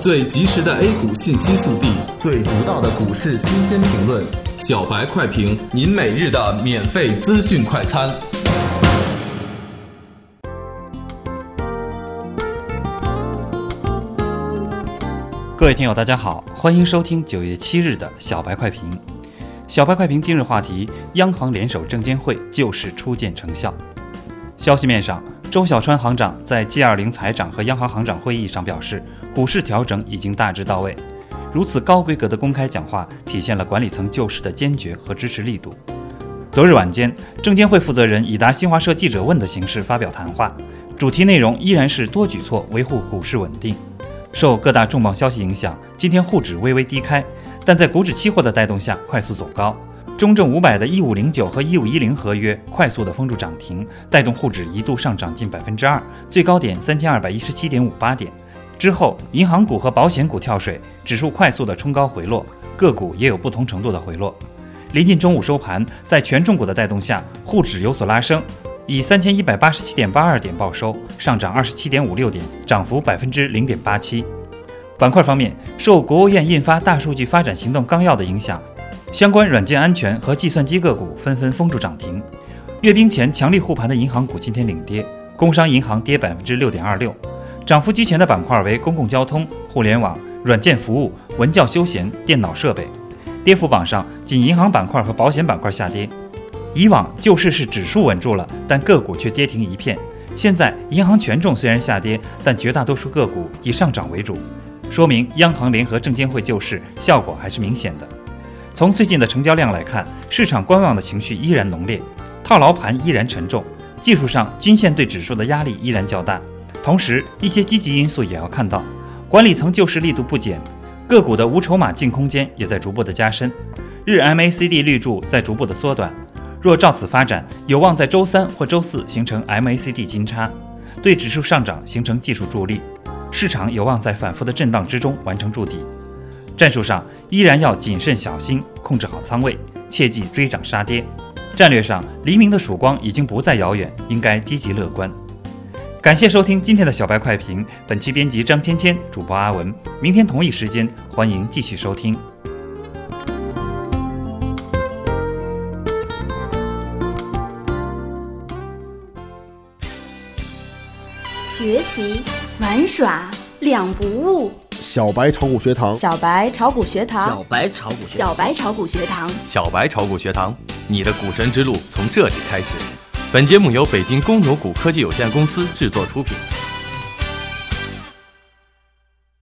最及时的 A 股信息速递，最独到的股市新鲜评论，小白快评，您每日的免费资讯快餐。各位听友，大家好，欢迎收听九月七日的小白快评。小白快评今日话题：央行联手证监会救市初见成效。消息面上，周小川行长在 G20 财长和央行行长会议上表示，股市调整已经大致到位。如此高规格的公开讲话，体现了管理层救市的坚决和支持力度。昨日晚间，证监会负责人以答新华社记者问的形式发表谈话，主题内容依然是多举措维护股市稳定。受各大重磅消息影响，今天沪指微微低开，但在股指期货的带动下快速走高。中证五百的一五零九和一五一零合约快速的封住涨停，带动沪指一度上涨近百分之二，最高点三千二百一十七点五八点。之后，银行股和保险股跳水，指数快速的冲高回落，个股也有不同程度的回落。临近中午收盘，在权重股的带动下，沪指有所拉升。以三千一百八十七点八二点报收，上涨二十七点五六点，涨幅百分之零点八七。板块方面，受国务院印发《大数据发展行动纲要》的影响，相关软件安全和计算机个股纷纷封住涨停。阅兵前强力护盘的银行股今天领跌，工商银行跌百分之六点二六。涨幅居前的板块为公共交通、互联网、软件服务、文教休闲、电脑设备。跌幅榜上，仅银行板块和保险板块下跌。以往救市是指数稳住了，但个股却跌停一片。现在银行权重虽然下跌，但绝大多数个股以上涨为主，说明央行联合证监会救市效果还是明显的。从最近的成交量来看，市场观望的情绪依然浓烈，套牢盘依然沉重，技术上均线对指数的压力依然较大。同时，一些积极因素也要看到，管理层救市力度不减，个股的无筹码净空间也在逐步的加深，日 MACD 绿柱在逐步的缩短。若照此发展，有望在周三或周四形成 MACD 金叉，对指数上涨形成技术助力，市场有望在反复的震荡之中完成筑底。战术上依然要谨慎小心，控制好仓位，切忌追涨杀跌。战略上，黎明的曙光已经不再遥远，应该积极乐观。感谢收听今天的小白快评，本期编辑张芊芊，主播阿文。明天同一时间，欢迎继续收听。学习玩耍两不误，小白炒股学堂，小白炒股学堂，小白炒股学小白炒股学堂，小白炒股学堂，你的股神之路从这里开始。本节目由北京公牛股科技有限公司制作出品。